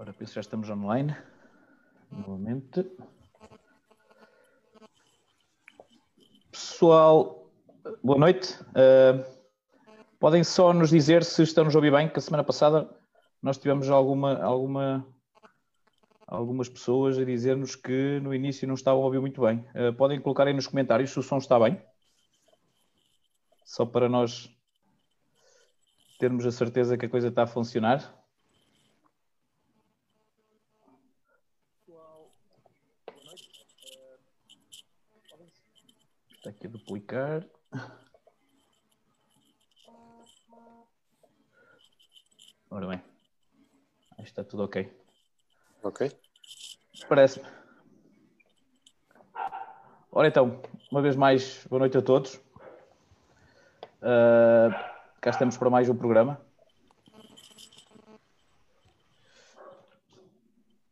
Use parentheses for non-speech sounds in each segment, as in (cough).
Ora, penso que já estamos online. Novamente. Pessoal, boa noite. Uh, podem só nos dizer se estão nos ouvir bem, que a semana passada nós tivemos alguma, alguma, algumas pessoas a dizer-nos que no início não estavam a ouvir muito bem. Uh, podem colocar aí nos comentários se o som está bem. Só para nós termos a certeza que a coisa está a funcionar. Está aqui duplicar. Ora bem. Acho que está tudo ok. Ok. Parece-me. Ora então, uma vez mais, boa noite a todos. Uh, cá estamos para mais um programa.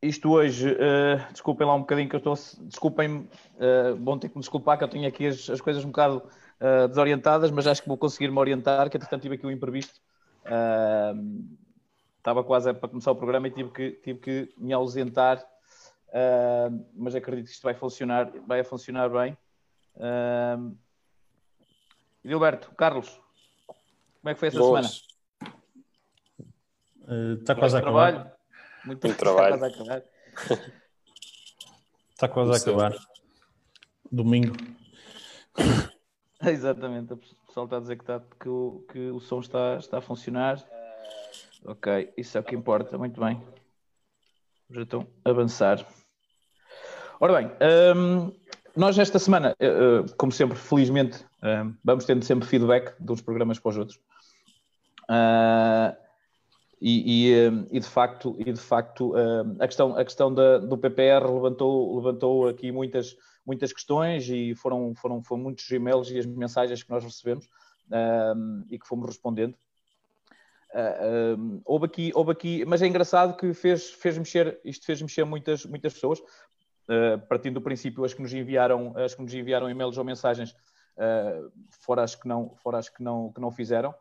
Isto hoje, uh, desculpem lá um bocadinho que eu estou. Desculpem, uh, vão ter que me desculpar que eu tenho aqui as, as coisas um bocado uh, desorientadas, mas acho que vou conseguir me orientar, que entretanto tive aqui um imprevisto. Uh, estava quase para começar o programa e tive que, tive que me ausentar, mas acredito que isto vai funcionar, vai funcionar bem. Uh, Gilberto, Carlos, como é que foi essa Boas. semana? está quase a acabar. Muito, Muito trabalho. Está quase a acabar. Está quase a acabar. Domingo. (laughs) Exatamente, o pessoal está a dizer que, está, que, o, que o som está, está a funcionar. Ok, isso é o que importa, muito bem. Já estão a avançar. Ora bem, um, nós esta semana, uh, como sempre, felizmente, um, vamos tendo sempre feedback de uns programas para os outros. Uh, e, e, e, de facto, e de facto a questão, a questão da, do PPR levantou, levantou aqui muitas, muitas questões e foram, foram, foram muitos e-mails e as mensagens que nós recebemos um, e que fomos respondendo. Um, houve, aqui, houve aqui, mas é engraçado que fez, fez mexer, isto fez mexer muitas, muitas pessoas, uh, partindo do princípio, as que nos enviaram, as que nos enviaram e-mails ou mensagens, uh, fora as que não, fora as que não, que não fizeram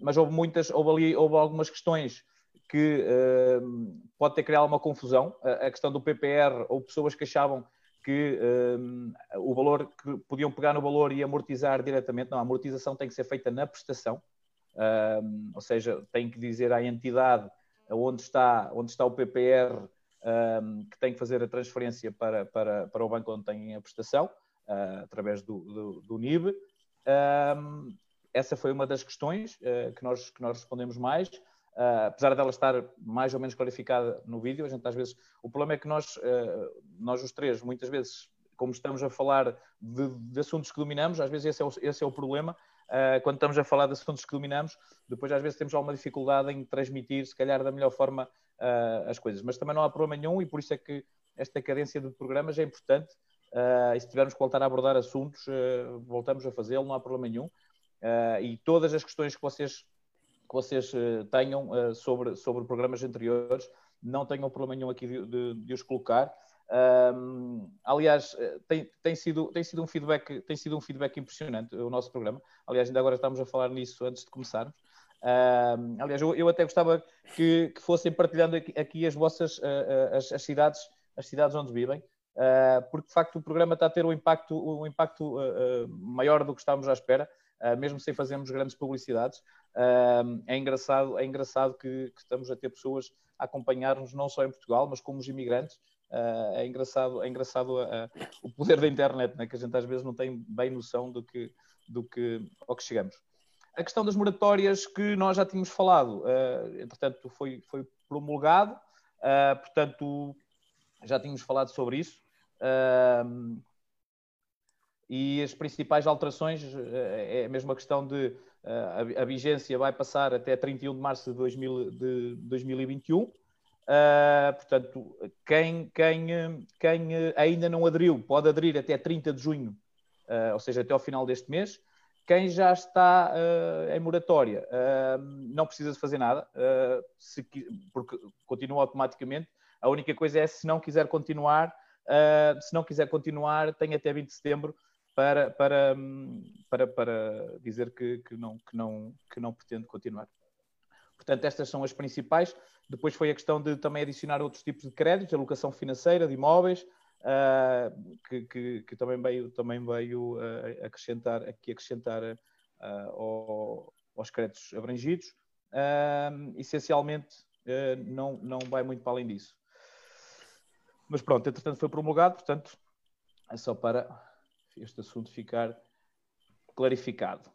mas houve muitas, houve ali, houve algumas questões que uh, pode ter criado uma confusão. A, a, questão do PPR, ou pessoas que achavam que uh, o valor, que podiam pegar no valor e amortizar diretamente. Não, a amortização tem que ser feita na prestação, uh, ou seja, tem que dizer à entidade onde está, onde está o PPR que tem que fazer a transferência para, para, para o banco onde tem a prestação, ah, através do, do, do NIB essa foi uma das questões uh, que, nós, que nós respondemos mais. Uh, apesar dela estar mais ou menos clarificada no vídeo, a gente às vezes. O problema é que nós, uh, nós os três, muitas vezes, como estamos a falar de, de assuntos que dominamos, às vezes esse é o, esse é o problema. Uh, quando estamos a falar de assuntos que dominamos, depois às vezes temos alguma dificuldade em transmitir, se calhar, da melhor forma as coisas. Mas também não há problema nenhum e por isso é que esta cadência de programas é importante. e se tivermos que voltar a abordar assuntos, voltamos a fazê-lo, não há problema nenhum. Uh, e todas as questões que vocês, que vocês uh, tenham uh, sobre, sobre programas anteriores, não tenham problema nenhum aqui de, de, de os colocar. aliás, tem, tem, sido, tem, sido um feedback, tem sido um feedback impressionante o nosso programa. Aliás, ainda agora estamos a falar nisso antes de começarmos. aliás, eu, eu, até gostava que, que fossem partilhando aqui, aqui as vossas as, as, cidades, as cidades onde vivem. porque de facto o programa está a ter um impacto, um impacto maior do que estávamos à espera. Ah, mesmo sem fazermos grandes publicidades. Uh, é engraçado, é engraçado que, que, estamos a ter pessoas a acompanhar-nos não só em Portugal, mas como os imigrantes. Uh, é engraçado, é engraçado o poder da internet, né? que a gente às vezes não tem bem noção do que, do que, ao que chegamos. A questão das moratórias que nós já tínhamos falado, entretanto, foi, foi promulgado, portanto, já tínhamos falado sobre isso. Uh, e as principais alterações eh, é a mesma questão de eh, a, vigência vai passar até 31 de março de, 2000, de 2021. Uh, eh, portanto, quem, quem, quem ainda não aderiu pode aderir até 30 de junho, uh, ou seja, até ao final deste mês. Quem já está uh, em moratória não precisa de fazer nada, se, porque continua automaticamente. A única coisa é se não quiser continuar, se não quiser continuar, tem até 20 de setembro para, para, para, para dizer que, que, não, que, não, que não pretende continuar. Portanto, estas são as principais. Depois foi a questão de também adicionar outros tipos de créditos, alocação financeira, de imóveis, uh, que, que, que, também veio, também veio uh, acrescentar, aqui acrescentar uh, aos créditos abrangidos. essencialmente, não, não vai muito para além disso. Mas pronto, entretanto foi promulgado, portanto, é só para este assunto ficar clarificado.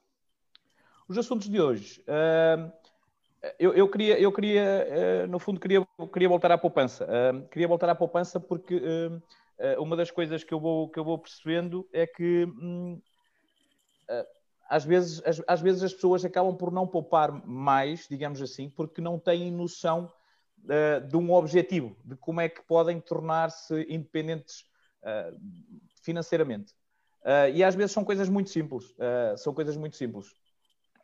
Os assuntos de hoje. Uh, eu, eu, queria, eu queria uh, no fundo, queria, queria voltar à poupança. Uh, queria voltar à poupança porque uma das coisas que eu vou, que eu vou percebendo é que às, vezes, às, vezes as pessoas acabam por não poupar mais, digamos assim, porque não têm noção de um objetivo, de como é que podem tornar-se independentes financeiramente. E às vezes são coisas muito simples. são coisas muito simples.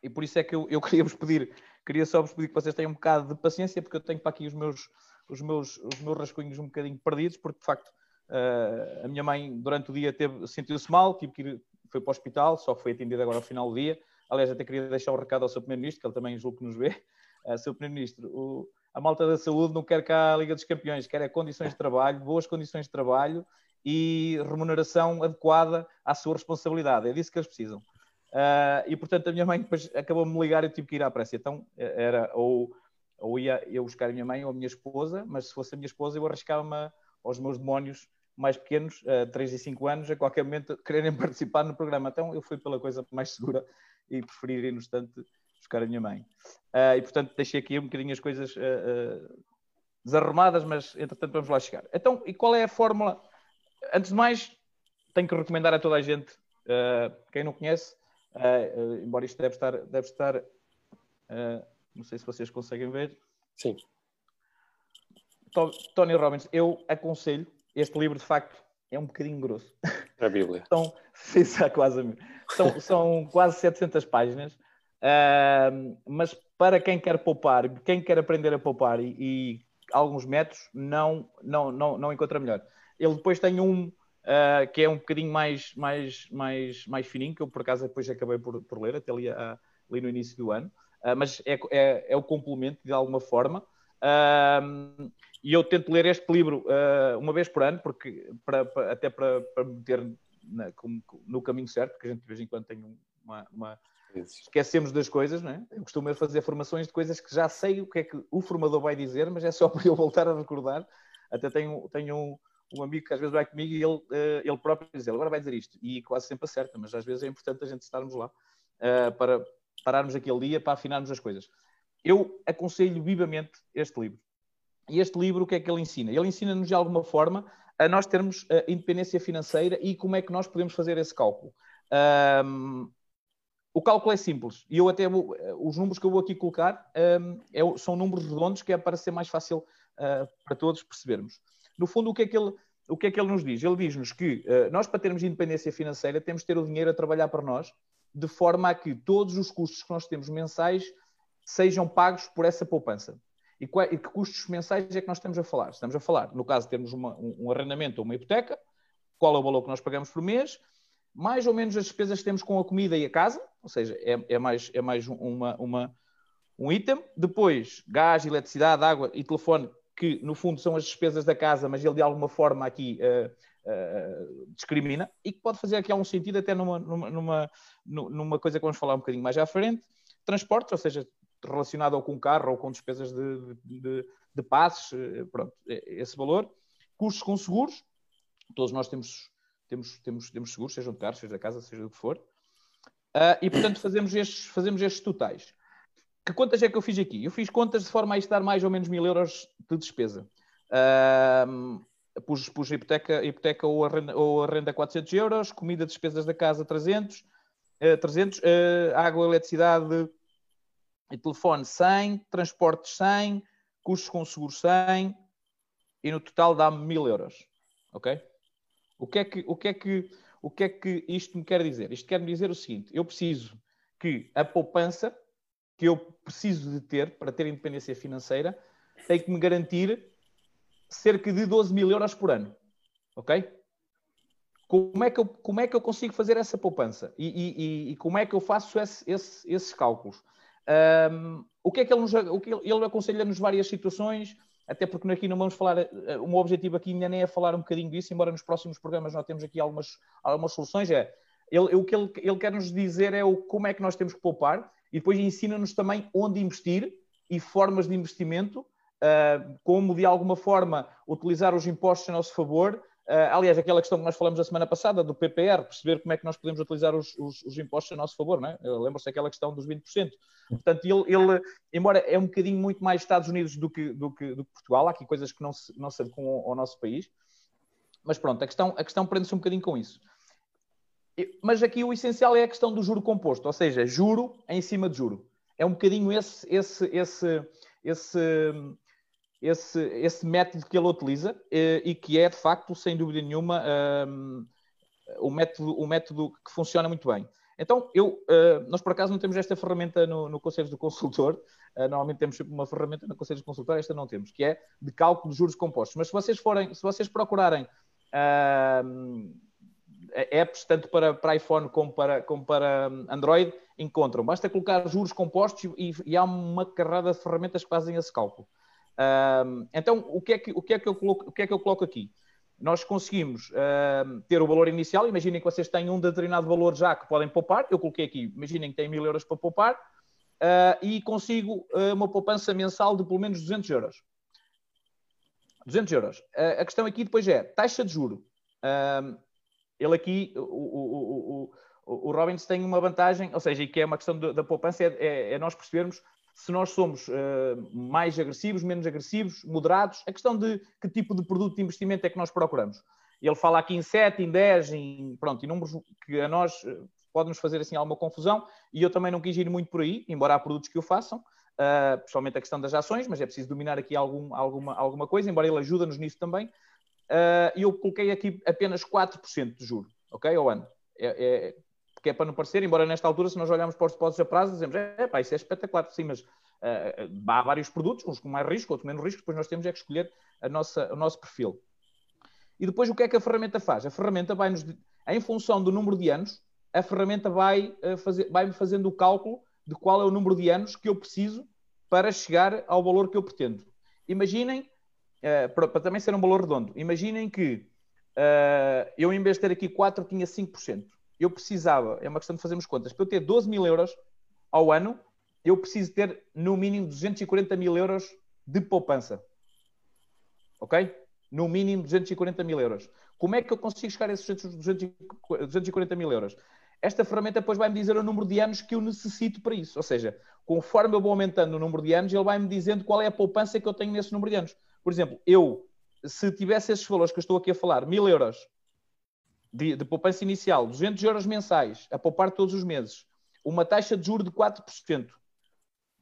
E por isso é que eu, eu (laughs) queria vos pedir Queria só vos pedir que vocês tenham um bocado de paciência, porque eu tenho para aqui os meus, os meus, os meus rascunhos um bocadinho perdidos, porque de facto uh, a minha mãe durante o dia sentiu-se mal, tive que ir, foi para o hospital, só foi atendida agora ao final do dia. Aliás, até queria deixar um recado ao Sr. Primeiro-Ministro, que ele também julgo que nos vê. Uh, (laughs) Sr. Primeiro-Ministro, a malta da saúde não quer cá a Liga dos Campeões, quer é condições de trabalho, boas condições de trabalho e remuneração adequada à sua responsabilidade. É disso que eles precisam. Uh, e portanto a minha mãe acabou-me ligar e eu tive que ir à pressa. Então era ou, ou ia eu buscar a minha mãe ou a minha esposa, mas se fosse a minha esposa eu arriscava-me aos meus demónios mais pequenos, uh, 3 e 5 anos, a qualquer momento (laughs) quererem participar no programa. Então eu fui pela coisa mais segura e preferi ir no instante buscar a minha mãe. Uh, e portanto deixei aqui um bocadinho as coisas uh, desarrumadas, mas entretanto vamos lá chegar. Então, e qual é a fórmula? Antes de mais, tenho que recomendar a toda a gente, quem não conhece, Uh, embora isto deve estar, deve estar uh, não sei se vocês conseguem ver. Sim. Tony Robbins, eu aconselho, este livro de facto é um bocadinho grosso. A Bíblia. (laughs) são, sim, (laughs) quase são, são quase 700 páginas, uh, mas para quem quer poupar, quem quer aprender a poupar e, e alguns métodos, não, não, não, não encontra melhor. Ele depois tem um, uh, que é um bocadinho mais, mais, mais, mais fininho, que eu por acaso depois acabei por, por ler, até ali, uh, ali no início do ano, uh, mas é, é, é, o complemento de alguma forma. e eu tento ler este livro uma vez por ano, porque para, para, até para, para meter na, como, no caminho certo, porque a gente de vez em quando tem uma, uma esquecemos das coisas, não é? Eu costumo fazer formações de coisas que já sei o que é que o formador vai dizer, mas é só (laughs) para eu voltar a recordar. Até tenho, tenho um, um amigo que às vezes vai comigo e ele, uh, ele próprio diz, ele agora vai dizer isto, e quase sempre acerta, mas às vezes é importante a gente estarmos lá uh, para pararmos aquele dia, para afinarmos as coisas. Eu aconselho vivamente este livro. E este livro, o que é que ele ensina? Ele ensina-nos de alguma forma a nós termos uh, independência financeira e como é que nós podemos fazer esse cálculo. Um, o cálculo é simples e eu até vou, os números que eu vou aqui colocar um, é, são números redondos que é para ser mais fácil uh, para todos percebermos. No fundo, o que é que ele, o que é que ele nos diz? Ele diz-nos que uh, nós, para termos independência financeira, temos de ter o dinheiro a trabalhar para nós, de forma a que todos os custos que nós temos mensais sejam pagos por essa poupança. E, qual, e que custos mensais é que nós estamos a falar? Estamos a falar, no caso de termos uma, um, um arrendamento ou uma hipoteca, qual é o valor que nós pagamos por mês, mais ou menos as despesas que temos com a comida e a casa, ou seja, é, é mais, é mais uma, uma, um item. Depois, gás, eletricidade, água e telefone, que no fundo são as despesas da casa, mas ele de alguma forma aqui uh, uh, discrimina e que pode fazer aqui algum sentido até numa, numa, numa, coisa que vamos falar um bocadinho mais à frente. Transportes, ou seja, relacionado ou com carro ou com despesas de, de, de passes, eh, pronto, esse valor. Custos com seguros, todos nós temos, temos, temos, temos seguros, sejam de carro, seja da casa, seja do que for. Uh, e portanto fazemos estes, fazemos estes totais. Que contas é que eu fiz aqui? Eu fiz contas de forma a isto dar mais ou menos mil euros de despesa. Uh, pus, pus hipoteca, hipoteca ou, arrenda, ou arrenda 400 euros, comida, despesas da casa 300, uh, 300 uh, água, eletricidade e telefone 100, transportes 100, custos com seguro 100 e no total dá-me mil euros. Ok? O que, é que, o, que é que, o que é que isto me quer dizer? Isto quer me dizer o seguinte: eu preciso que a poupança que eu preciso de ter para ter independência financeira tem que me garantir cerca de 12 mil euros por ano. Ok? Como é que eu, como é que eu consigo fazer essa poupança? E, e, e como é que eu faço esse, esse, esses cálculos? Um, o que é que ele, nos, o que ele aconselha-nos várias situações, até porque aqui não vamos falar, eh, o meu objetivo aqui ainda nem é falar um bocadinho disso, embora nos próximos programas nós temos aqui algumas, algumas soluções, é ele, o que ele, ele quer nos dizer é o, como é que nós temos que poupar e depois ensina-nos também onde investir e formas de investimento, uh, como de alguma forma utilizar os impostos a nosso favor, Uh, aliás, aquela questão que nós falamos a semana passada do PPR, perceber como é que nós podemos utilizar os, os, os impostos a nosso favor, não é? Lembra-se daquela questão dos 20%. Portanto, ele, ele, embora é um bocadinho muito mais Estados Unidos do que, do que, do que Portugal, há aqui coisas que não se, não se adequam ao, ao nosso país, mas pronto, a questão, a questão prende-se um bocadinho com isso. Mas aqui o essencial é a questão do juro composto, ou seja, juro em cima de juro. É um bocadinho esse, esse, esse, esse esse, esse método que ele utiliza eh, e que é, de facto, sem dúvida nenhuma, um, o, método, o método que funciona muito bem. Então, eu, uh, nós por acaso não temos esta ferramenta no, no Conselho do Consultor, normalmente temos uma ferramenta no Conselho do Consultor, esta não temos, que é de cálculo de juros compostos. Mas se vocês forem, se vocês procurarem uh, apps, tanto para, para iPhone como para, como para Android, encontram. Basta colocar juros compostos e, e há uma carrada de ferramentas que fazem esse cálculo então, o que, é que, o, que é que eu coloco, o que é que eu coloco aqui? Nós conseguimos uh, ter o valor inicial. Imaginem que vocês têm um determinado valor já que podem poupar. Eu coloquei aqui, imaginem que têm mil euros para poupar uh, e consigo uh, uma poupança mensal de pelo menos 200 euros. 200 euros. a questão aqui depois é taxa de juro. Ele aqui, o, o, o, o, Robbins tem uma vantagem, ou seja, que é uma questão da poupança, é, é, é nós percebermos se nós somos uh, mais agressivos, menos agressivos, moderados. A questão de que tipo de produto de investimento é que nós procuramos. Ele fala aqui em 7, em 10, em, pronto, em números que a nós eh, pode-nos fazer assim alguma confusão e eu também não quis ir muito por aí, embora há produtos que o façam, uh, principalmente a questão das ações, mas é preciso dominar aqui algum, alguma, alguma coisa, embora ele ajuda-nos nisso também. E uh, eu coloquei aqui apenas 4% de juro, ok, ao ano. É, é, que é para não parecer, embora nesta altura, se nós olharmos para os depósitos a prazo, dizemos, é pá, isso é espetacular, sim, mas uh, há vários produtos, uns com mais risco, outros menos risco, depois nós temos é que escolher a nossa, o nosso perfil. E depois o que é que a ferramenta faz? A ferramenta vai-nos, em função do número de anos, a ferramenta vai, uh, fazer, vai-me fazendo o cálculo de qual é o número de anos que eu preciso para chegar ao valor que eu pretendo. Imaginem, uh, para, para, também ser um valor redondo, imaginem que uh, eu, em vez de ter aqui 4, tinha 5% eu precisava, é uma questão de fazermos contas, para eu ter 12 mil euros ao ano, eu preciso ter no mínimo 240 mil euros de poupança. Ok? No mínimo 240 mil euros. Como é que eu consigo chegar a esses 240 mil euros? Esta ferramenta depois vai-me dizer o número de anos que eu necessito para isso. Ou seja, conforme eu vou aumentando o número de anos, ele vai-me dizendo qual é a poupança que eu tenho nesse número de anos. Por exemplo, eu, se tivesse esses valores que eu estou aqui a falar, mil euros, de, de poupança inicial, 200 euros mensais, a poupar todos os meses, uma taxa de juros de 4%, uh,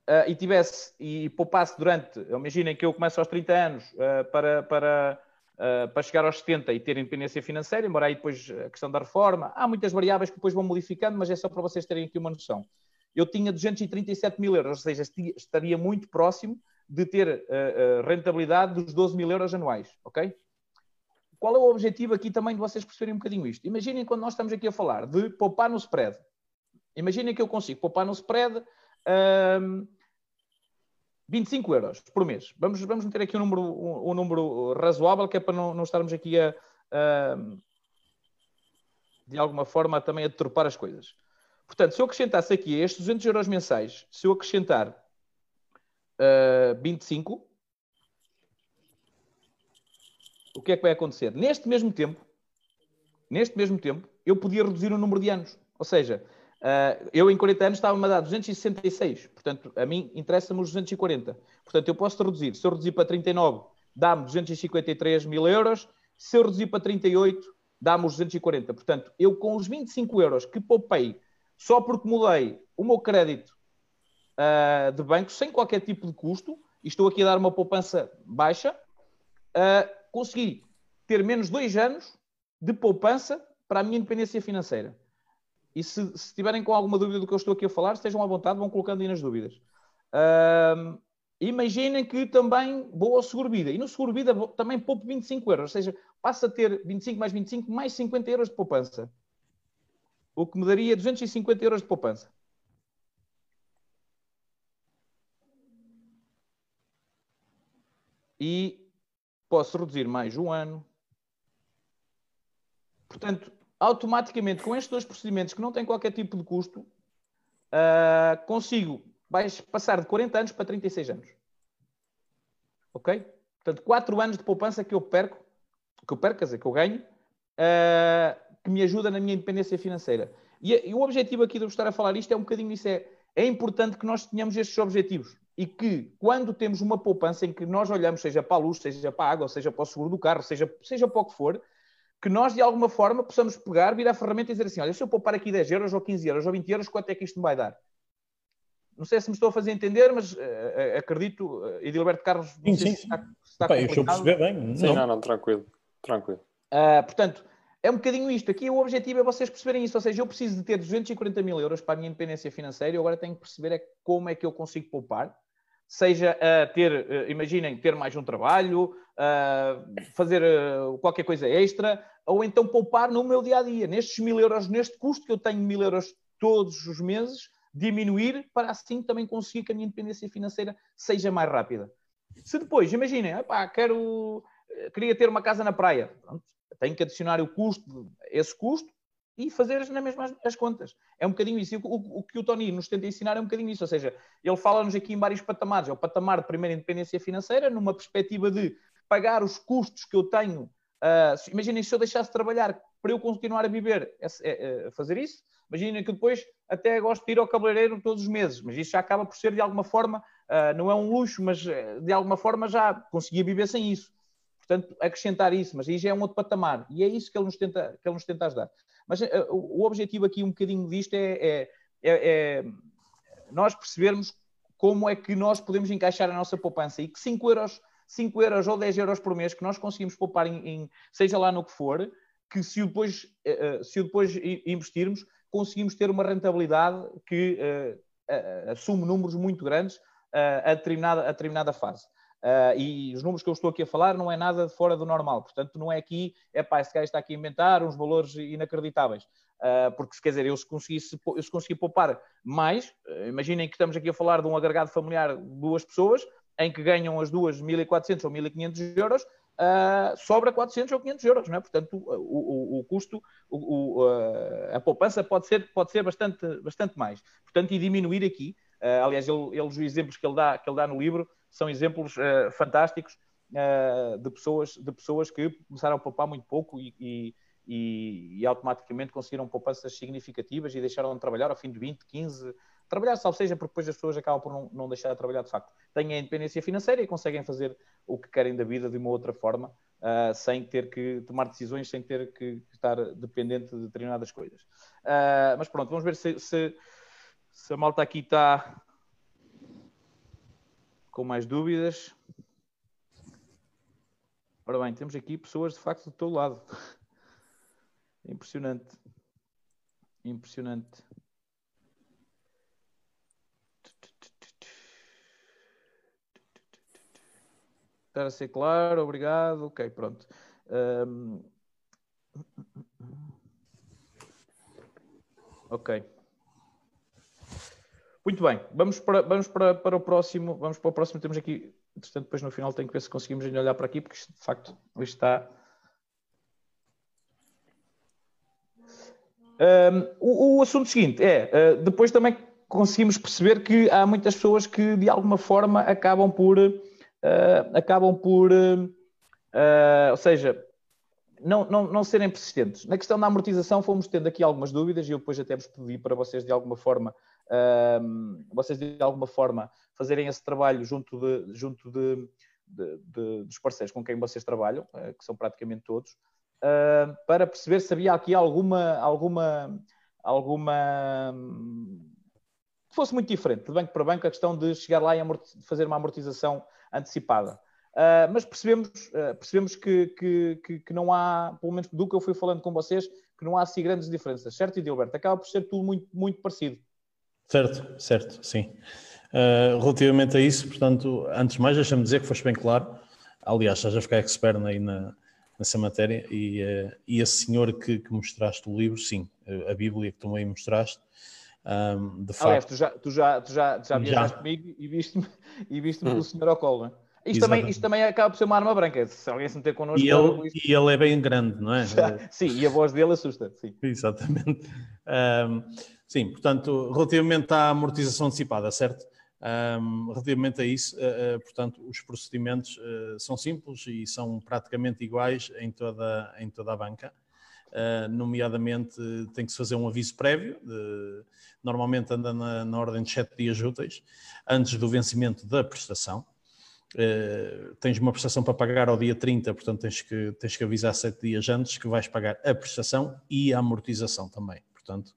ah, e tivesse e poupasse durante, imaginem que eu começo aos 30 anos uh, para, para, uh, para chegar aos 70 e ter independência financeira, embora aí depois a questão da reforma, há muitas variáveis que depois vão modificando, mas é só para vocês terem aqui uma noção. Eu tinha 237 mil euros, ou seja, estaria muito próximo de ter rentabilidade dos 12 mil euros anuais, ok? Qual é o objetivo aqui também de vocês perceberem um bocadinho isto? Imaginem quando nós estamos aqui a falar de poupar no spread. Imaginem que eu consigo poupar no spread um, 25 euros por mês. Vamos, vamos meter aqui um número, um, um número razoável, que é para não, não estarmos aqui a, a, de alguma forma também a deturpar as coisas. Portanto, se eu acrescentasse aqui estes 200 euros mensais, se eu acrescentar uh, 25, o que é que vai acontecer? Neste mesmo tempo, neste mesmo tempo, eu podia reduzir o número de anos. Ou seja, uh, eu em 40 anos estava-me a dar 266. Portanto, a mim interessa-me os 240. Portanto, eu posso reduzir. Se eu reduzir para 39, dá-me 253 mil euros. Se eu reduzir para 38, dá-me os 240. Portanto, eu com os 25 euros que poupei só porque mudei o meu crédito uh, de banco, sem qualquer tipo de custo, e estou aqui a dar uma poupança baixa, uh, consegui ter menos dois anos de poupança para a minha independência financeira. E se, se tiverem com alguma dúvida do que eu estou aqui a falar, estejam à vontade, vão colocando aí nas dúvidas. Uh, imaginem que também vou ao seguro-vida. E no seguro-vida também poupo 25 euros. Ou seja, passa a ter 25 mais 25 mais 50 euros de poupança. O que me daria 250 euros de poupança. E posso reduzir mais um ano. Portanto, automaticamente, com estes dois procedimentos que não têm qualquer tipo de custo, uh, consigo passar de 40 anos para 36 anos. Ok? Portanto, 4 anos de poupança que eu perco, que eu perco, quer dizer, que eu ganho, uh, que me ajuda na minha independência financeira. E, e, o objetivo aqui de eu estar a falar isto é um bocadinho isso, é, é importante que nós tenhamos estes objetivos e que quando temos uma poupança em que nós olhamos, seja para a luz, seja para a água, seja para o seguro do carro, seja, seja para o que for, que nós de alguma forma possamos pegar, vir à ferramenta e dizer assim: olha, se eu poupar aqui 10 euros, ou 15 euros, ou 20 euros, quanto é que isto me vai dar? Não sei se me estou a fazer entender, mas uh, acredito, uh, Edilberto Carlos, sim, sim. Se está, se está eu estou a perceber bem. Sim, não, não, não tranquilo, tranquilo. Uh, portanto, é um bocadinho isto. Aqui o objetivo é vocês perceberem isso. Ou seja, eu preciso de ter 240 mil euros para a minha independência financeira e agora tenho que perceber é como é que eu consigo poupar. Seja uh, ter, uh, imaginem, ter mais um trabalho, fazer qualquer coisa extra, ou então poupar no meu dia a dia, nestes mil euros, neste custo que eu tenho mil euros todos os meses, diminuir para assim também conseguir que a minha independência financeira seja mais rápida. Se depois, imaginem, quero, queria ter uma casa na praia, Pronto, tenho que adicionar o custo, esse custo, e fazer na mesma as contas. É um bocadinho isso. O, o, que o Tony nos tenta ensinar é um bocadinho isso. Ou seja, ele fala-nos aqui em vários patamares. É o patamar de primeira independência financeira, numa perspectiva de pagar os custos que eu tenho. Uh, imaginem se eu deixasse de trabalhar para eu continuar a viver, é, é, é, fazer isso. Imaginem que depois até gosto de ir ao cabeleireiro todos os meses, mas isso já acaba por ser de alguma forma, uh, não é um luxo, mas eh, de alguma forma já conseguia viver sem isso. Portanto, acrescentar isso, mas aí já é um outro patamar. E é isso que ele nos tenta, que ele nos tenta ajudar. Mas uh, o objetivo aqui um bocadinho disto é, é, é, é, nós percebermos como é que nós podemos encaixar a nossa poupança e que 5 euros, 5 euros ou 10 euros por mês que nós conseguimos poupar em, em seja lá no que for, que se o depois, uh, se o depois investirmos, conseguimos ter uma rentabilidade que uh, assume números muito grandes a, determinada, a determinada fase. Uh, e os números que eu estou aqui a falar não é nada fora do normal. Portanto, não é aqui, é pá, esse gajo está aqui a inventar uns valores inacreditáveis. Uh, porque, quer dizer, eu se conseguisse, eu se conseguir poupar mais, uh, imaginem que estamos aqui a falar de um agregado familiar de duas pessoas, em que ganham as duas 1.400 ou 1.500 euros, uh, sobra 400 ou 500 euros, não é? Portanto, o, o, o custo, o, a poupança pode ser, pode ser bastante, bastante mais. Portanto, e diminuir aqui, aliás, ele, ele, os exemplos que ele dá, que ele dá no livro, são exemplos uh, fantásticos uh, de, pessoas, de pessoas que começaram a poupar muito pouco e, e, e, automaticamente conseguiram poupanças significativas e deixaram de trabalhar ao fim de 20, 15, trabalhar, salvo seja, porque depois as pessoas acabam por não, não deixar de trabalhar de facto. Têm a independência financeira e conseguem fazer o que querem da vida de uma outra forma, uh, sem ter que tomar decisões, sem ter que estar dependente de determinadas coisas. Uh, mas pronto, vamos ver se, se, se a malta aqui está com mais dúvidas? Ora bem, temos aqui pessoas de facto do teu lado. (laughs) Impressionante. Impressionante. Estar a ser claro, obrigado. Ok, pronto. Um... Ok. Muito bem, vamos para, vamos para, para o próximo. Vamos para o próximo. Temos aqui, entretanto, depois no final tenho que ver se conseguimos olhar para aqui, porque de facto isto está. Um, o, o, assunto seguinte é, uh, depois também conseguimos perceber que há muitas pessoas que de alguma forma acabam por, uh, acabam por, uh, ou seja, não, não, não serem persistentes. Na questão da amortização fomos tendo aqui algumas dúvidas e eu depois até vos pedi para vocês de alguma forma um, vocês de alguma forma fazerem esse trabalho junto, de, junto de, de, de dos parceiros com quem vocês trabalham, uh, que são praticamente todos, uh, para perceber se havia aqui alguma, alguma, alguma que fosse muito diferente, de banco para banco, a questão de chegar lá e fazer uma amortização antecipada. Uh, mas percebemos, uh, percebemos que, que, que, que, não há, pelo menos do que eu fui falando com vocês, que não há assim grandes diferenças, certo, Edilberto? Acaba por ser tudo muito, muito parecido. Certo, certo, sim. Uh, relativamente a isso, portanto, antes de mais, deixa-me dizer que foste bem claro. Aliás, já a ficar expert aí na, nessa matéria. E, uh, e esse senhor que, que, mostraste o livro, sim, a Bíblia que tu me mostraste. Um, de facto, Aliás, tu já, tu já, tu já, já viajaste já. comigo e viste-me e viste hum. o senhor ao colo, não é? Isto também, isto também acaba por ser uma arma branca. Se alguém se meter connosco. E ele, e ele é bem grande, não é? (laughs) sim, e a voz dele assusta. Sim. Exatamente. Um, sim, portanto, relativamente à amortização antecipada, certo? Um, relativamente a isso, uh, uh, portanto, os procedimentos uh, são simples e são praticamente iguais em toda, em toda a banca. nomeadamente, tem que se fazer um aviso prévio, de, normalmente anda na, na, ordem de 7 dias úteis, antes do vencimento da prestação. Tens uma prestação para pagar ao dia 30, portanto, tens que, tens que avisar 7 dias antes que vais pagar a prestação e a amortização também. Portanto,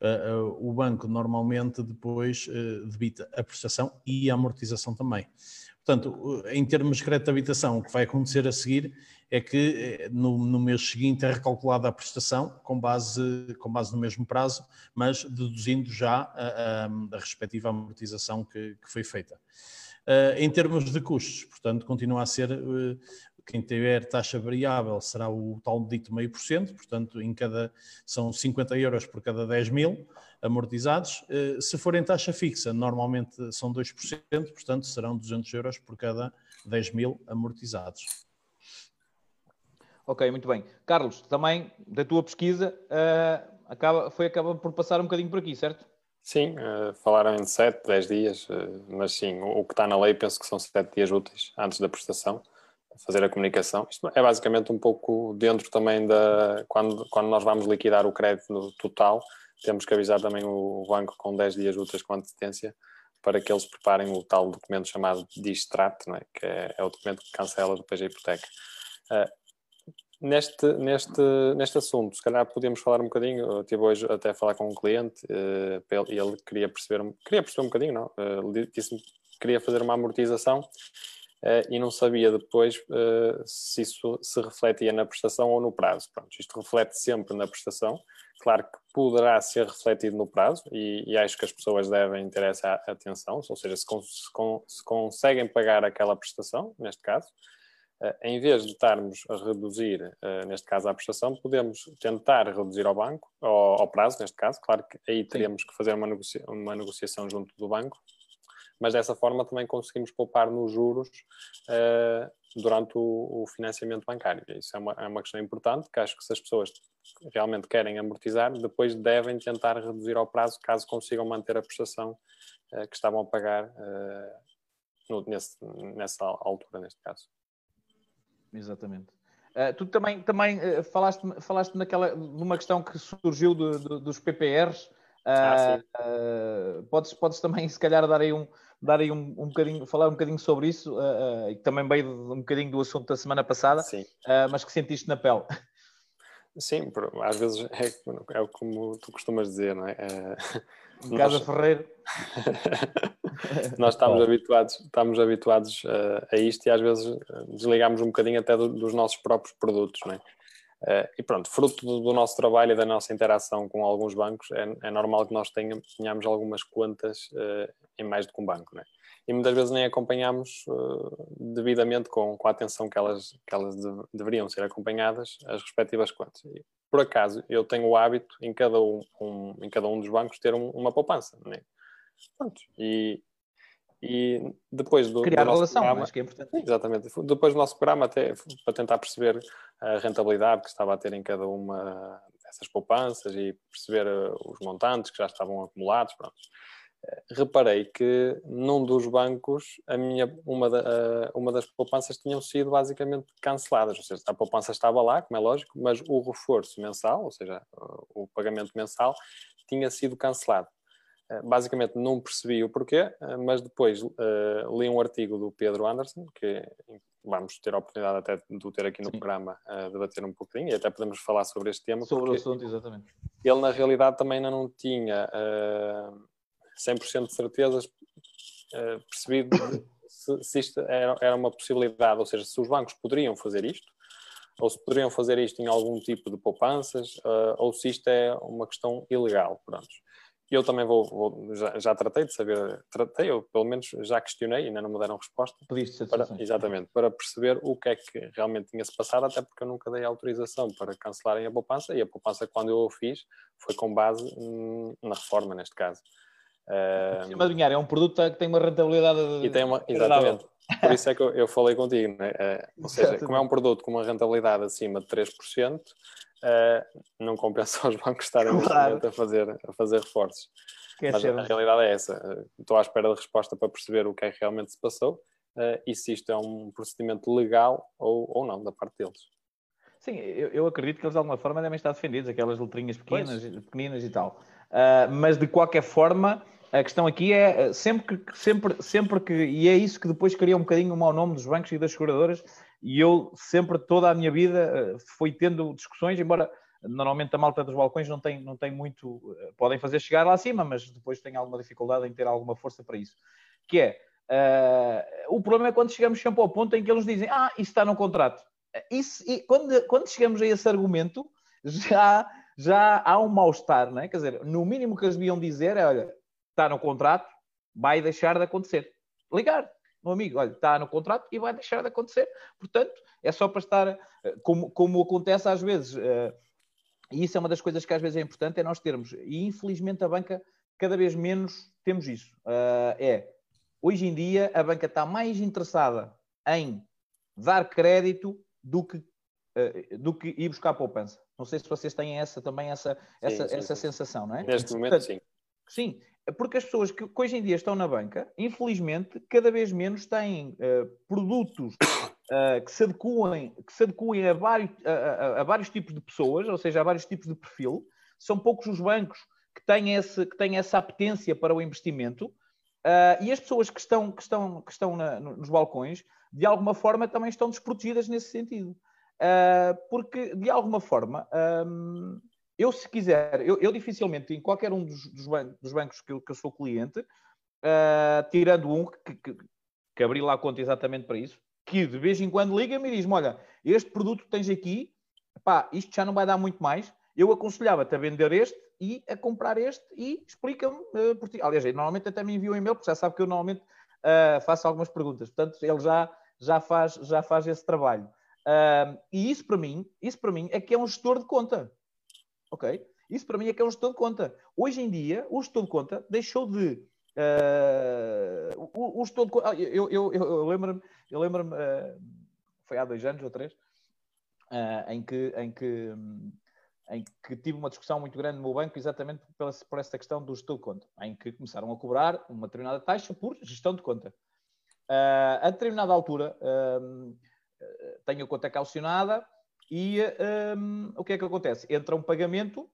uh, o banco normalmente depois uh, debita a prestação e a amortização também. Portanto, em termos de crédito de habitação, o que vai acontecer a seguir é que no, no mês seguinte é recalculada a prestação com base, com base no mesmo prazo, mas deduzindo já a, a, a respectiva amortização que, que foi feita. Uh, em termos de custos, portanto, continua a ser uh, quem tiver taxa variável será o tal dito meio por cento, portanto, em cada, são 50 euros por cada 10 mil amortizados. Eh, se forem taxa fixa, normalmente são 2%, portanto, serão 200 euros por cada 10 mil amortizados. Ok, muito bem. Carlos, também da tua pesquisa, uh, acaba, foi acaba por passar um bocadinho por aqui, certo? Sim, uh, falaram em 7, 10 dias, uh, mas sim, o, o, que está na lei penso que são 7 dias úteis antes da prestação fazer a comunicação. Isto é basicamente um pouco dentro também da. Quando, quando nós vamos liquidar o crédito total, temos que avisar também o banco com 10 dias úteis com antecedência para que eles preparem o tal documento chamado distrato, é? que é, é, o documento que cancela depois a hipoteca. Uh, neste, neste, neste assunto, se calhar podemos falar um bocadinho. Eu estive hoje até a falar com um cliente uh, e ele queria perceber, queria perceber um bocadinho, não? Uh, disse-me que queria fazer uma amortização Uh, e não sabia depois se isso se refletia na prestação ou no prazo. Pronto, isto reflete sempre na prestação. Claro que poderá ser refletido no prazo e, e acho que as pessoas devem ter essa atenção, ou seja, se, se, se conseguem pagar aquela prestação, neste caso, em vez de estarmos a reduzir, neste caso, a prestação, podemos tentar reduzir ao banco, ao, ao prazo, neste caso. Claro que aí teríamos Sim. que fazer uma, negocia uma negociação junto do banco mas dessa forma também conseguimos poupar nos juros uh, durante o, o, financiamento bancário. Isso é uma, é uma questão importante, que acho que se as pessoas realmente querem amortizar, depois devem tentar reduzir ao prazo, caso consigam manter a prestação uh, que estavam a pagar uh, no, nesse, nessa altura, neste caso. Exatamente. Uh, tu também, também uh, falaste, falaste naquela, numa questão que surgiu de, de, dos PPRs. Uh, ah, podes, podes também, se calhar, dar aí um, dar aí um, um bocadinho, falar um bocadinho sobre isso, e também veio um bocadinho do assunto da semana passada, mas que sentiste na pele. (laughs) Sim, às vezes é, é como tu costumas dizer, não é? é Casa nós... Ferreiro. (laughs) nós estamos habituados, estamos habituados a isto e às vezes desligamos um bocadinho até do, dos nossos próprios produtos, não é? Uh, e pronto, fruto do, do, nosso trabalho e da nossa interação com alguns bancos, é, é normal que nós tenhamos, tenhamos algumas contas uh, em mais do que um banco, né? E muitas vezes nem acompanhamos uh, devidamente com, com a atenção que elas, que elas de, deveriam ser acompanhadas as respectivas contas. E, por acaso, eu tenho o hábito em cada um, um em cada um dos bancos ter um, uma poupança, né? Pronto, e, e depois do, Criar do relação, programa, acho que é importante. Exatamente. Depois do nosso programa, até para tentar perceber a rentabilidade que estava a ter em cada uma dessas poupanças e perceber eh, os montantes que já estavam acumulados. Pronto. Reparei que num dos bancos a minha, uma, da, uma das poupanças tinham sido basicamente canceladas, ou seja, a poupança estava lá, como é lógico, mas o reforço mensal, ou seja, o pagamento mensal, tinha sido cancelado. Eh, basicamente não percebi o porquê, eh, mas depois uh, li um artigo do Pedro Anderson, que vamos ter a oportunidade até de o ter aqui no Sim. programa uh, debater um pouquinho e até podemos falar sobre este tema. Sobre o assunto, exatamente. Ele, na realidade, também ainda não tinha uh, 100% de certezas uh, percebido se, se isto era, era uma possibilidade, ou seja, se os bancos poderiam fazer isto, ou se poderiam fazer isto em algum tipo de poupanças, uh, ou se isto é uma questão ilegal. Pronto eu também vou, vou já, já, tratei de saber, tratei, ou pelo menos já questionei, ainda não me deram resposta. Pediste para, Exatamente, para perceber o que é que realmente tinha-se passado, até porque eu nunca dei autorização para cancelarem a poupança, e a poupança, quando eu o fiz, foi com base na reforma, neste caso. Uh, de dinheiro, é um produto que tem uma rentabilidade e tem uma, exatamente, por isso é que eu, eu falei contigo, né? ou seja, como é um produto com uma rentabilidade acima de 3%, uh, não compensa (laughs) aos bancos estarem claro. a, fazer, a fazer reforços. Quer Mas a realidade é essa. Estou à espera de resposta para perceber o que é que realmente se passou uh, e se isto é um procedimento legal ou, ou não da parte deles. Sim, eu, eu, acredito que eles de alguma forma devem estar defendidos, aquelas letrinhas pequenas, pequeninas e tal. Uh, mas de qualquer forma, a questão aqui é eh, sempre que, sempre, sempre que, e é isso que depois cria um bocadinho o mau nome dos bancos e das seguradoras, e eu sempre, toda a minha vida, fui tendo discussões, embora normalmente a malta dos balcões não tem, não tem muito, podem fazer chegar lá acima, mas depois tem alguma dificuldade em ter alguma força para isso. Que é, uh, o problema é quando chegamos sempre ao ponto em que eles dizem, ah, isso está no contrato. Isso, e quando, quando chegamos a esse argumento, (laughs) já, já há um mal-estar, não é? Quer dizer, no mínimo que eles deviam dizer é, olha, está no contrato, vai deixar de acontecer. Ligar, meu amigo, olha, está no contrato e vai deixar de acontecer. Portanto, é só para estar, eh, como, como acontece às vezes, uh, e isso é uma das coisas que às vezes é importante, é nós termos, e infelizmente a banca cada vez menos temos isso. Uh, é, hoje em dia a banca está mais interessada em dar crédito do que, do que ir buscar poupança. Não sei se vocês têm essa também essa, essa, sim, essa sim. sensação, não é? Neste momento, Portanto, sim. Sim, porque as pessoas que, hoje em dia estão na banca, infelizmente, cada vez menos têm uh, produtos uh, (coughs) que se adequem, que se adequem a, vários, a, a, a, vários tipos de pessoas, ou seja, a vários tipos de perfil. São poucos os bancos que têm, esse, que têm essa apetência para o investimento. Uh, e as pessoas que estão, que estão, que estão na, nos balcões, de alguma forma, também estão desprotegidas nesse sentido. porque, de alguma forma, um, eu, se quiser, eu, eu, dificilmente, em qualquer um dos, dos, bancos, dos bancos que, eu, que eu sou cliente, uh, tirando um que, que, que, abri lá a conta exatamente para isso, que de vez em quando liga-me e diz-me: Olha, este produto que tens aqui, pá, isto já não vai dar muito mais. Eu aconselhava-te a vender este e a comprar este e explica-me uh, por ti. Aliás, normalmente até me envia um e-mail, porque já sabe que eu normalmente uh, faço algumas perguntas. Portanto, ele já, já, faz, já faz esse trabalho. Uh, e isso para mim, isso para mim é que é um gestor de conta. Ok? Isso para mim é que é um gestor de conta. Hoje em dia, o gestor de conta deixou de. Uh, o, o gestor de conta. Eu, eu, eu, eu lembro-me, eu lembro-me uh, foi há dois anos ou três, uh, em, que, em, que, em que tive uma discussão muito grande no meu banco exatamente por, por essa questão do gestor de conta, em que começaram a cobrar uma determinada taxa por gestão de conta. a determinada altura, tenho a conta calcionada e um, o que é que acontece? Entra um pagamento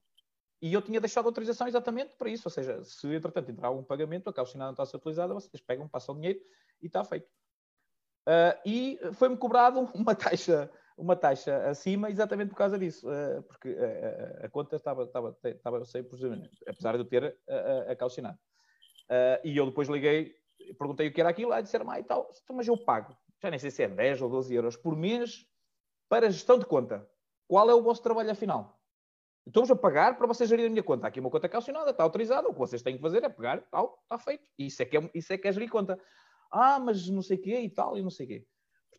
e eu tinha deixado autorização exatamente para isso. Ou seja, se entretanto entrar um pagamento, a calcinada não está a ser utilizada, vocês pegam, passam o dinheiro e está feito. Uh, e foi-me cobrado (laughs) uma taxa, uma taxa acima exatamente por causa disso, uh, porque uh, a conta estava, estava, estava sem procedimento, apesar de eu ter a, a calcinado. e eu depois liguei, perguntei o que era aquilo, aí disseram, ah, e tal, mas eu pago, já nem sei se é 10 ou 12 euros por mês para gestão de conta. Qual é o vosso trabalho afinal? Estamos a pagar para vocês gerirem a minha conta. Aqui uma conta calcionada, está autorizada. O que vocês têm que fazer é pegar, tal, está feito. Isso é que é, isso é, que é gerir conta. Ah, mas não sei o quê e tal, e não sei o quê.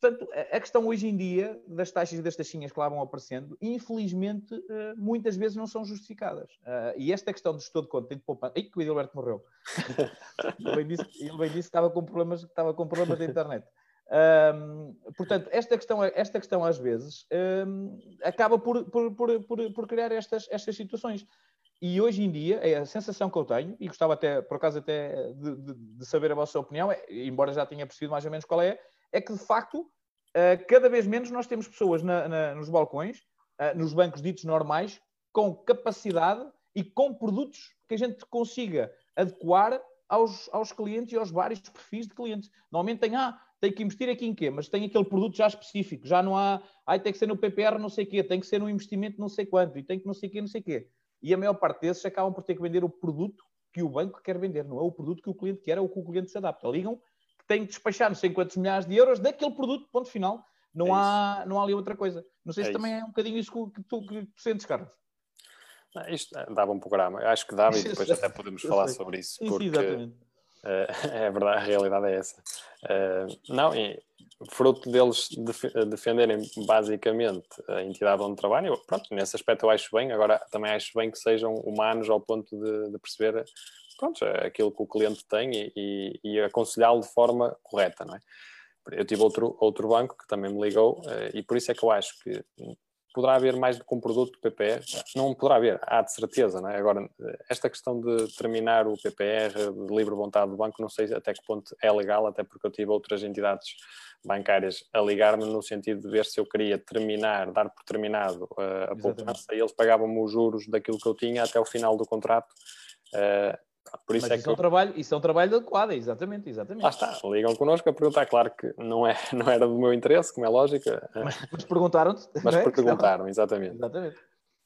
Portanto, a questão hoje em dia das taxas e das taxinhas que lá vão aparecendo, infelizmente, eh, muitas vezes não são justificadas. Eh, e esta questão do gestor de conta tem de poupar. Ei, que o Edilberto morreu. (laughs) ele, bem disse, ele bem disse que estava com problemas, estava com problemas da internet. Portanto, esta questão, esta questão às vezes acaba por, por, por, por, criar estas, estas situações. E hoje em dia, é a sensação que eu tenho, e gostava até, por acaso, até de, de, de saber a vossa opinião, é, embora já tenha percebido mais ou menos qual é, é que de facto, uh, cada vez menos nós temos pessoas na, na, nos balcões, uh, nos bancos ditos normais, com capacidade e com produtos que a gente consiga adequar aos, aos clientes e aos vários perfis de clientes. Normalmente tem, ah, tem que investir aqui em quê? Mas tem aquele produto já específico, já não há, ai, tem que ser no PPR não sei quê, tem que ser no investimento não sei quanto, e tem que não sei quê, não sei quê. E a maior parte desses acabam por ter que vender o produto que o banco quer vender, não é o produto que o cliente quer, é o que o cliente se adapta. Ligam que tem que despachar não sei quantos milhares de euros daquele produto, ponto final. Não, é há, não há ali outra coisa. Não sei é se isso. também é um bocadinho isso que tu, que tu sentes, Carlos. Isto dava um programa, acho que dava e (laughs) depois até podemos falar sobre isso. Porque... Sim, exatamente Uh, (laughs) é verdade, a realidade é essa. Uh, não, e fruto deles def defenderem basicamente a entidade onde trabalham, pronto, nesse aspecto eu acho bem, agora também acho bem que sejam humanos ao ponto de, de perceber pronto, aquilo que o cliente tem e, e, e aconselhá-lo de forma correta, não é? Eu tive outro, outro banco que também me ligou e por isso é que eu acho que poderá haver mais do que um produto do PPR? Não poderá haver, há de certeza, não é? Agora, esta questão de terminar o PPR de livre vontade do banco, não sei até que ponto é legal, até porque eu tive outras entidades bancárias a ligar-me no sentido de ver se eu queria terminar, dar por terminado uh, a poupança, e eles pagavam-me os juros daquilo que eu tinha até o final do contrato. Uh, por isso Mas é isso, que é um trabalho, isso é um trabalho adequado, exatamente, exatamente. Lá está, ligam connosco a perguntar, claro que não, é, (laughs) não era do meu interesse, como é lógico. Mas, (laughs) mas perguntaram-te. Mas é? perguntaram, exatamente. Exatamente.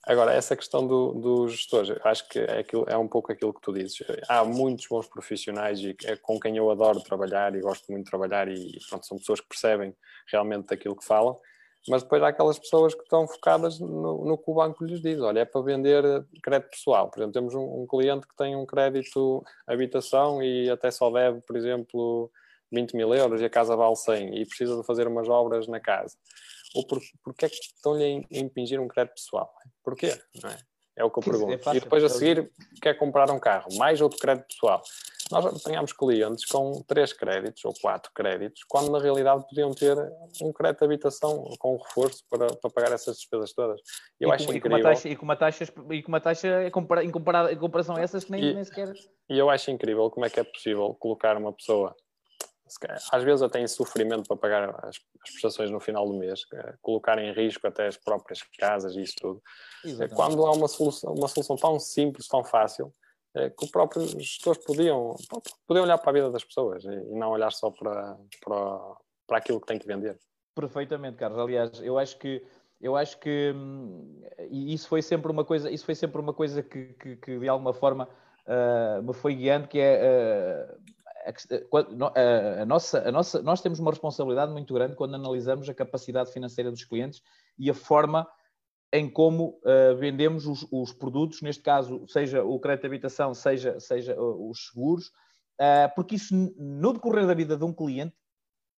Agora, essa questão do, dos gestores, acho que é, aquilo, é um pouco aquilo que tu dizes. Há muitos bons profissionais e é com quem eu adoro trabalhar e gosto muito de trabalhar e pronto, são pessoas que percebem realmente daquilo que falam mas depois há aquelas pessoas que estão focadas no, no, que o banco lhes diz. Olha, é para vender crédito pessoal. Por exemplo, temos um, um, cliente que tem um crédito habitação e até só deve, por exemplo, 20 mil euros e a casa vale 100 e precisa de fazer umas obras na casa. Ou por, porquê é que estão-lhe a impingir um crédito pessoal? Porquê? Não é? É o que eu pergunto. É fácil, e depois a seguir quer comprar um carro, mais outro crédito pessoal. Nós apanhamos clientes com três créditos ou quatro créditos, quando na realidade podiam ter um crédito de habitação com reforço para, para pagar essas despesas todas. Eu e acho com, incrível. E com uma taxa, e com uma taxa, e com uma taxa em, em comparação a essas que nem, e, nem sequer. E eu acho incrível como é que é possível colocar uma pessoa às vezes até em sofrimento para pagar as, as, prestações no final do mês, eh, colocar em risco até as próprias casas e isso tudo. Exatamente. Quando há uma solução, uma solução tão simples, tão fácil, é, que os próprios gestores podiam, podiam olhar para a vida das pessoas e, não olhar só para, para, para aquilo que tem que vender. Perfeitamente, Carlos. Aliás, eu acho que eu acho que hum, isso foi sempre uma coisa, isso foi sempre uma coisa que, que, que de alguma forma uh, me foi guiando, que é uh, a, a, nossa, a nossa, nós temos uma responsabilidade muito grande quando analisamos a capacidade financeira dos clientes e a forma em como uh, vendemos os, os, produtos, neste caso, seja o crédito de habitação, seja, seja uh, os seguros, uh, porque isso, no decorrer da vida de um cliente,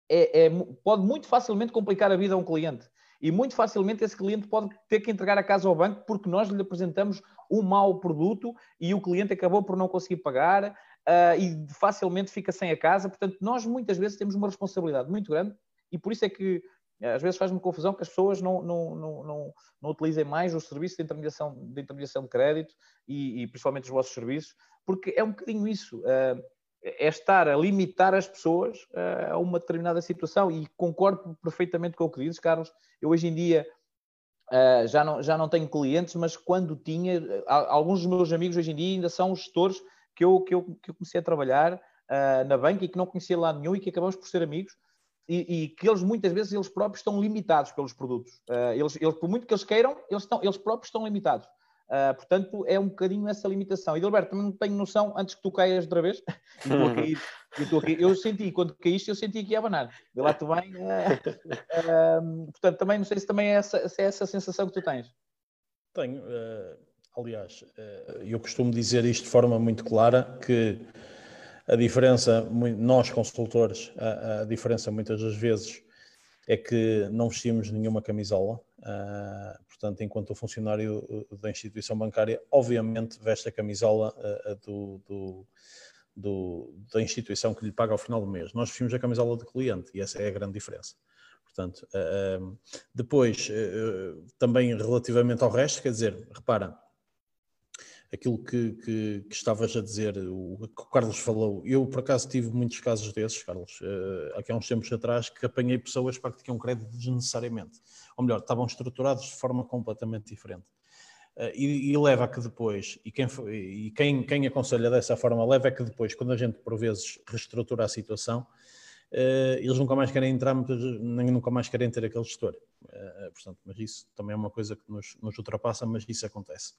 é, é, pode muito facilmente complicar a vida a um cliente. E muito facilmente esse cliente pode ter que entregar a casa ao banco porque nós lhe apresentamos um mau produto e o cliente acabou por não conseguir pagar e facilmente fica sem a casa. Portanto, nós muitas vezes temos uma responsabilidade muito grande e por isso é que às vezes faz-me confusão que as pessoas não, não, não, não, não utilizem mais o serviço de intermediação de, intermediação de crédito e, e, principalmente os vossos serviços, porque é um bocadinho isso. Uh, é estar a limitar as pessoas uh, a uma determinada situação e concordo perfeitamente com o que dizes, Carlos. Eu hoje em dia uh, já, não, já não tenho clientes, mas quando tinha, alguns dos meus amigos hoje em dia ainda são gestores que eu, que eu, que eu comecei a trabalhar na banca e que não conhecia lá nenhum e que acabamos por ser amigos e, e, que eles muitas vezes eles próprios estão limitados pelos produtos. Uh, eles, eles, por muito que eles queiram, eles, estão, eles próprios estão limitados. Uh, portanto, é um bocadinho essa limitação. E Gilberto, também não tenho noção, antes que tu caias outra vez, (laughs) e cair, eu, eu senti, quando caíste, eu senti que ia abanar. De lá tu bem. Uh, portanto, também não sei se também é essa, se é essa sensação que tu tens. Tenho. aliás, eu costumo dizer isto de forma muito clara, que a diferença, nós consultores, a, a, diferença muitas das vezes é que não vestimos nenhuma camisola. Uh, portanto, enquanto o funcionário uh, da instituição bancária, obviamente veste a camisola uh, do, do, do, da instituição que lhe paga ao final do mês. Nós vestimos a camisola do cliente e essa é a grande diferença. Portanto, depois, também relativamente ao resto, quer dizer, repara, aquilo que, que, que, estavas a dizer, o que o Carlos falou. Eu, por acaso, tive muitos casos desses, Carlos, uh, aqui há uns tempos atrás, que apanhei pessoas para que tinham crédito desnecessariamente. Ou melhor, estavam estruturados de forma completamente diferente. Uh, e, e, leva a que depois, e, quem, e quem, quem aconselha dessa forma, leva a que depois, quando a gente por vezes reestrutura a situação, uh, eles nunca mais querem entrar, nem nunca mais querem ter aquele gestor. portanto, mas isso também é uma coisa que nos, nos ultrapassa, mas isso acontece.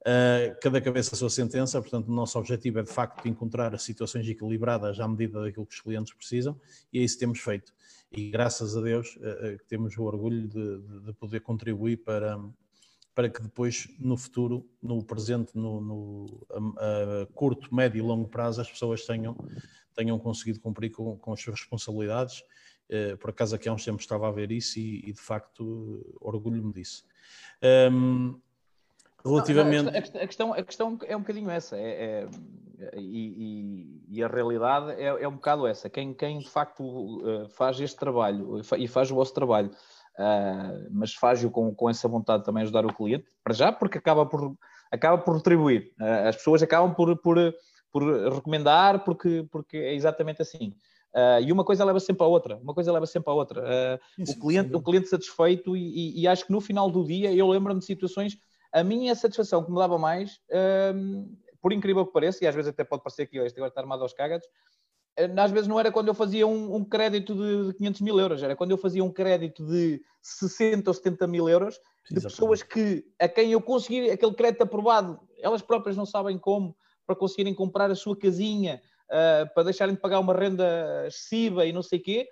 Uh, cada cabeça a sua sentença, portanto, o nosso objetivo é de facto encontrar situações equilibradas à medida daquilo que os clientes precisam e é isso que temos feito. E graças a Deus uh, temos o orgulho de, de, poder contribuir para, para que depois, no futuro, no presente, no, no a, curto, médio e longo prazo, as pessoas tenham, tenham conseguido cumprir com, com as suas responsabilidades. Por acaso, aqui há uns tempos estava a ver isso e, e de facto, orgulho-me disso. Um, Relativamente. Não, a, questão, a, questão, a questão é um bocadinho essa. É, é e, e, e, a realidade é, é, um bocado essa. Quem, quem de facto uh, faz este trabalho e faz o vosso trabalho, uh, mas faz-o com, com essa vontade também de ajudar o cliente, para já, porque acaba por, acaba por retribuir. Uh, as pessoas acabam por, por, por recomendar, porque, porque é exatamente assim. Uh, e uma coisa leva sempre a outra, uma coisa leva sempre a outra. Uh, o, cliente, o cliente satisfeito, e, e, e, acho que no final do dia eu lembro-me de situações, a minha satisfação que me dava mais, uh, por incrível que pareça, e às vezes até pode parecer que este agora está armado aos cagados, às vezes não era quando eu fazia um, um, crédito de 500 mil euros, era quando eu fazia um crédito de 60 ou 70 mil euros, de Exatamente. pessoas que, a quem eu consegui aquele crédito aprovado, elas próprias não sabem como, para conseguirem comprar a sua casinha, uh, para deixarem de pagar uma renda excessiva e não sei o quê,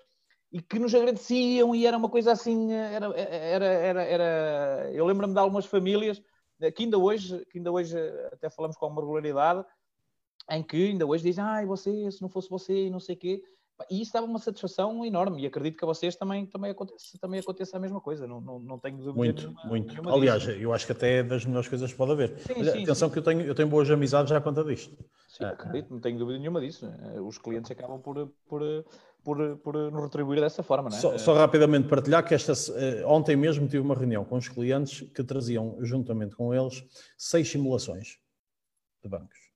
e que nos agradeciam e era uma coisa assim, era, era, era, era... eu lembro-me de algumas famílias que ainda hoje, que ainda hoje até falamos com uma regularidade, em que ainda hoje dizem, ai, você, se não fosse você e não sei o quê, e isso dava uma satisfação enorme e acredito que a vocês também, também, acontece, também aconteça a mesma coisa, não, não, não tenho dúvida Muito, nenhuma, muito. Nenhuma Aliás, disso. eu acho que até é das melhores coisas que pode haver. Sim, sim, atenção sim. que eu tenho, eu tenho boas amizades já conta disto. Sim, ah, acredito, não tenho dúvida nenhuma disso. Os clientes acabam por, por, por, por nos retribuir dessa forma, não é? Só, só rapidamente partilhar que esta, eh, ontem mesmo tive uma reunião com os clientes que traziam, juntamente com eles, seis simulações de bancos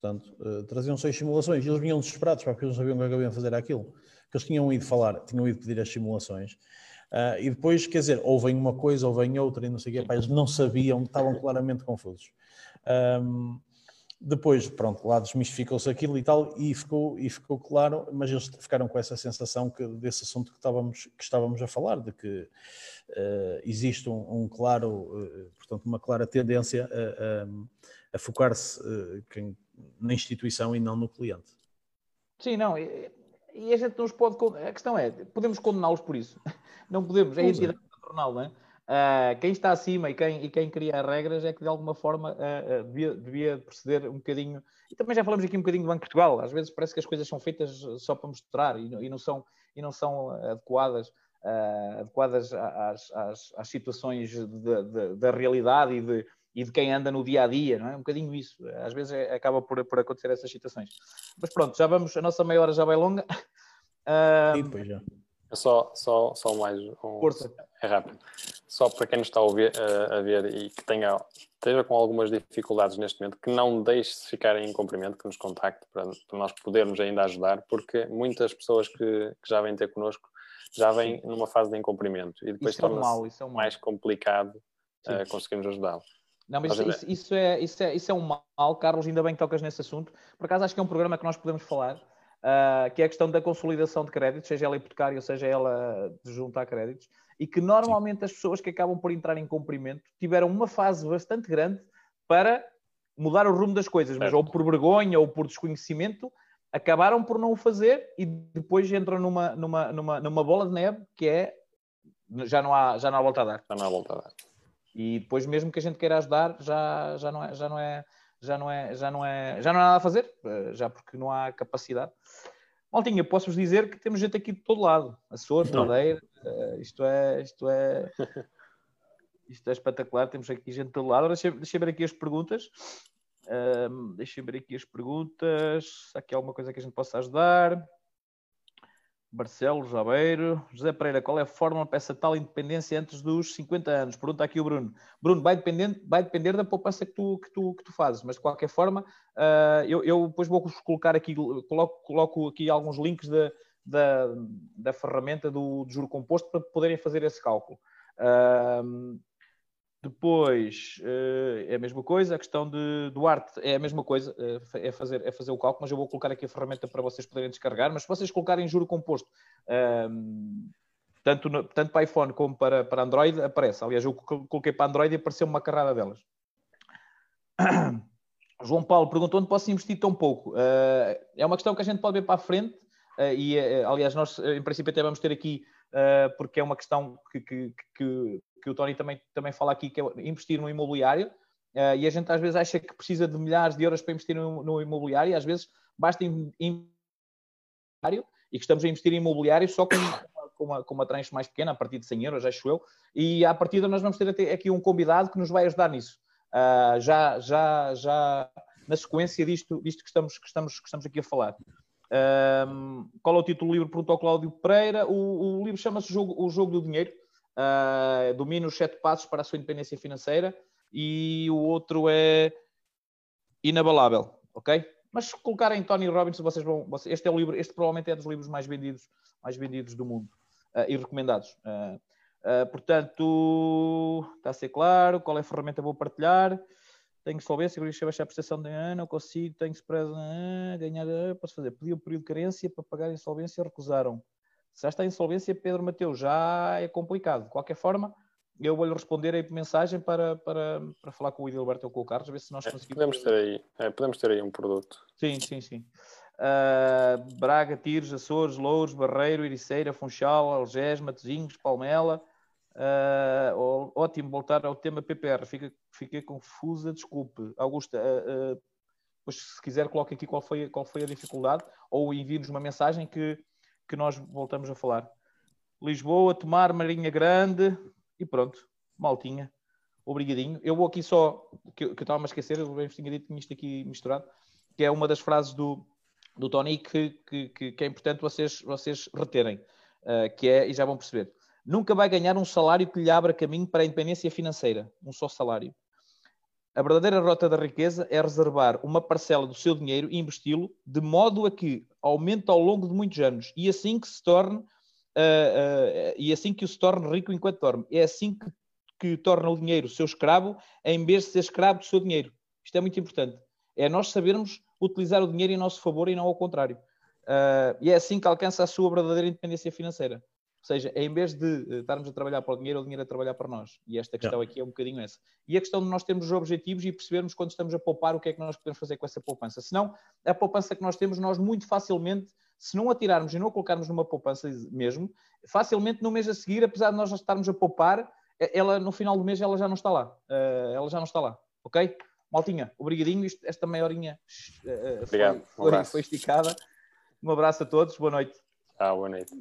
Portanto, uh, traziam seis simulações eles vinham desesperados porque eles não sabiam o que haviam fazer aquilo. Que eles tinham ido falar, tinham ido pedir as simulações. Uh, e depois, quer dizer, ou vem uma coisa ou vem outra e não sei o quê, eles não sabiam, estavam claramente confusos. Um, depois, pronto, lá desmistificou-se aquilo e tal, e ficou, e ficou claro, mas eles ficaram com essa sensação que, desse assunto que estávamos, que estávamos a falar, de que uh, existe um, um claro, uh, portanto, uma clara tendência a, a, a focar-se, uh, na instituição e não no cliente. Sim, não, e, e a gente nos pode. A questão é, podemos condená-los por isso? (laughs) Não podemos, é a entidade patronal, não é? Uh, quem está acima e quem, e quem cria as regras é que de alguma forma uh, uh, devia, devia, proceder um bocadinho. E também já falamos aqui um bocadinho do Banco de Portugal. Às vezes parece que as coisas são feitas só para mostrar e, e não, são, e não são adequadas, adequadas às, às, às situações da realidade e de, e de quem anda no dia a dia, não é? Um bocadinho isso. Às vezes é, acaba por, por acontecer essas situações. Mas pronto, já vamos, a nossa meia hora já vai longa. Uh... (laughs) Sim, já. É só, só, só mais um. Força. É rápido. Só para quem nos está a, ouvir, a, a ver e que tenha, esteja com algumas dificuldades neste momento, que não deixe de ficar em cumprimento, que nos contacte para, para nós podermos ainda ajudar, porque muitas pessoas que, que já vêm ter connosco já vêm numa fase de incumprimento e depois torna-se é um mais complicado uh, conseguirmos ajudá-lo. Não, mas isso, isso, é, isso, é, isso é um mal, Carlos, ainda bem que tocas nesse assunto. Por acaso acho que é um programa que nós podemos falar, uh, que é a questão da consolidação de créditos, seja ela hipotecária, seja ela de juntar créditos, e que normalmente as pessoas que acabam por entrar em cumprimento tiveram uma fase bastante grande para mudar o rumo das coisas, mas ou por vergonha ou por desconhecimento, acabaram por não o fazer e depois entram numa, numa, numa, numa bola de neve que é já não há, já não há volta a dar. Já não há volta a dar. E depois, mesmo que a gente queira ajudar, já, já, não, é, já, não, é, já, não, é, já, não, é, já não há nada a fazer, eh, já porque não há capacidade. Maltinha, posso-vos dizer que temos gente aqui de todo lado. Açores, Madeira, uh, isto é, isto é, (laughs) isto é espetacular. Temos aqui gente de todo lado. Deixa, deixa eu ver aqui as perguntas. Uh, deixa eu ver aqui as perguntas. Se aqui há alguma coisa que a gente possa ajudar. Barcelos, Aveiro. José Pereira, qual é a fórmula para essa tal independência antes dos 50 anos? Pergunta aqui o Bruno. Bruno, vai depender, vai depender da poupança que tu, que, tu, que tu fazes, mas de qualquer forma, uh, eu, eu depois vou colocar aqui, coloco, coloco aqui alguns links da, da, da ferramenta do, do juro composto para poderem fazer esse cálculo. Uh, depois eh, é a mesma coisa, a questão de, do arte é a mesma coisa, eh, é fazer, é fazer o cálculo, mas eu vou colocar aqui a ferramenta para vocês poderem descarregar. Mas se vocês colocarem juro composto, ehm, tanto, no, tanto para iPhone como para, para Android, aparece. Aliás, eu coloquei para Android e apareceu uma carrada delas. (coughs) João Paulo perguntou onde posso investir tão pouco. Uh, é uma questão que a gente pode ver para a frente, uh, e uh, aliás, nós em princípio até vamos ter aqui, porque é uma questão que, que, que, que o Tony também, também fala aqui, que é investir no imobiliário, e a gente às vezes acha que precisa de milhares de euros para investir no, no imobiliário, e às vezes basta investir e que estamos a investir em imobiliário só com, com, uma, com uma tranche mais pequena, a partir de 100 euros, acho eu, e à partida nós vamos ter aqui um convidado que nos vai ajudar nisso. uh, já, já, já na sequência disto, disto que, estamos, que, estamos, que estamos aqui a falar. Um, qual é o título do livro? Perguntou Cláudio Pereira. O, o livro chama-se O Jogo do Dinheiro. Uh, domina os sete passos para a sua independência financeira. E o outro é Inabalável, ok? Mas se colocarem Tony Robbins, vocês vão. Este é o livro, este provavelmente é dos livros mais vendidos, mais vendidos do mundo uh, e recomendados. Uh, portanto, está a ser claro. Qual é a ferramenta que vou partilhar? Tenho solvência, quero baixar a prestação de ano, consigo, tenho spread, ganhar, posso fazer. Pedi o período de carência para pagar a insolvência, recusaram. Se já está em insolvência, Pedro Mateus, já é complicado. De qualquer forma, eu vou-lhe responder aí por mensagem para, para, para falar com o Edilberto ou com o Carlos, ver se nós é, conseguimos. Podemos ter aí, é, podemos ter aí um produto. Sim, sim, sim. Uh, Braga, Tires, Açores, Louros, Barreiro, Ericeira, Funchal, Algés, Matosinhos, Palmela. Uh, ótimo voltar ao tema PPR. Fica, fiquei confusa, desculpe. Augusta, uh, uh, pois se quiser coloque aqui qual foi, qual foi a dificuldade ou envie-nos uma mensagem que, que nós voltamos a falar. Lisboa, Tomar, Marinha Grande, e pronto, maltinha. Obrigadinho. Eu vou aqui só, que, que eu estava a esquecer, eu bem tinha dito isto aqui misturado, que é uma das frases do, do Tony que, que, que é importante vocês, vocês reterem, uh, que é, e já vão perceber, nunca vai ganhar um salário que lhe abra caminho para a independência financeira, um só salário. A verdadeira rota da riqueza é reservar uma parcela do seu dinheiro e investi-lo de modo a que aumente ao longo de muitos anos e assim que se torne uh, e assim que o se torne rico enquanto dorme. É assim que, que torna o dinheiro seu escravo, em vez de ser escravo do seu dinheiro. Isto é muito importante. É nós sabermos utilizar o dinheiro em nosso favor e não ao contrário. Uh, e é assim que alcança a sua verdadeira independência financeira. Ou seja, é em vez de estarmos a trabalhar para o dinheiro, o dinheiro a trabalhar para nós. E esta questão aqui é um bocadinho essa. E a questão de nós termos os objetivos e percebermos quando estamos a poupar o que é que nós podemos fazer com essa poupança. Senão, a poupança que nós temos, nós muito facilmente se não atirarmos e não a colocarmos numa poupança mesmo, facilmente no mês a seguir, apesar de nós já estarmos a poupar, ela no final do mês ela já não está lá. Uh, ela já não está lá, ok? Maltinha, obrigadinho. Isto, esta meia horinha uh, foi, foi, foi, esticada. Um abraço a todos, boa noite. Ah, boa noite.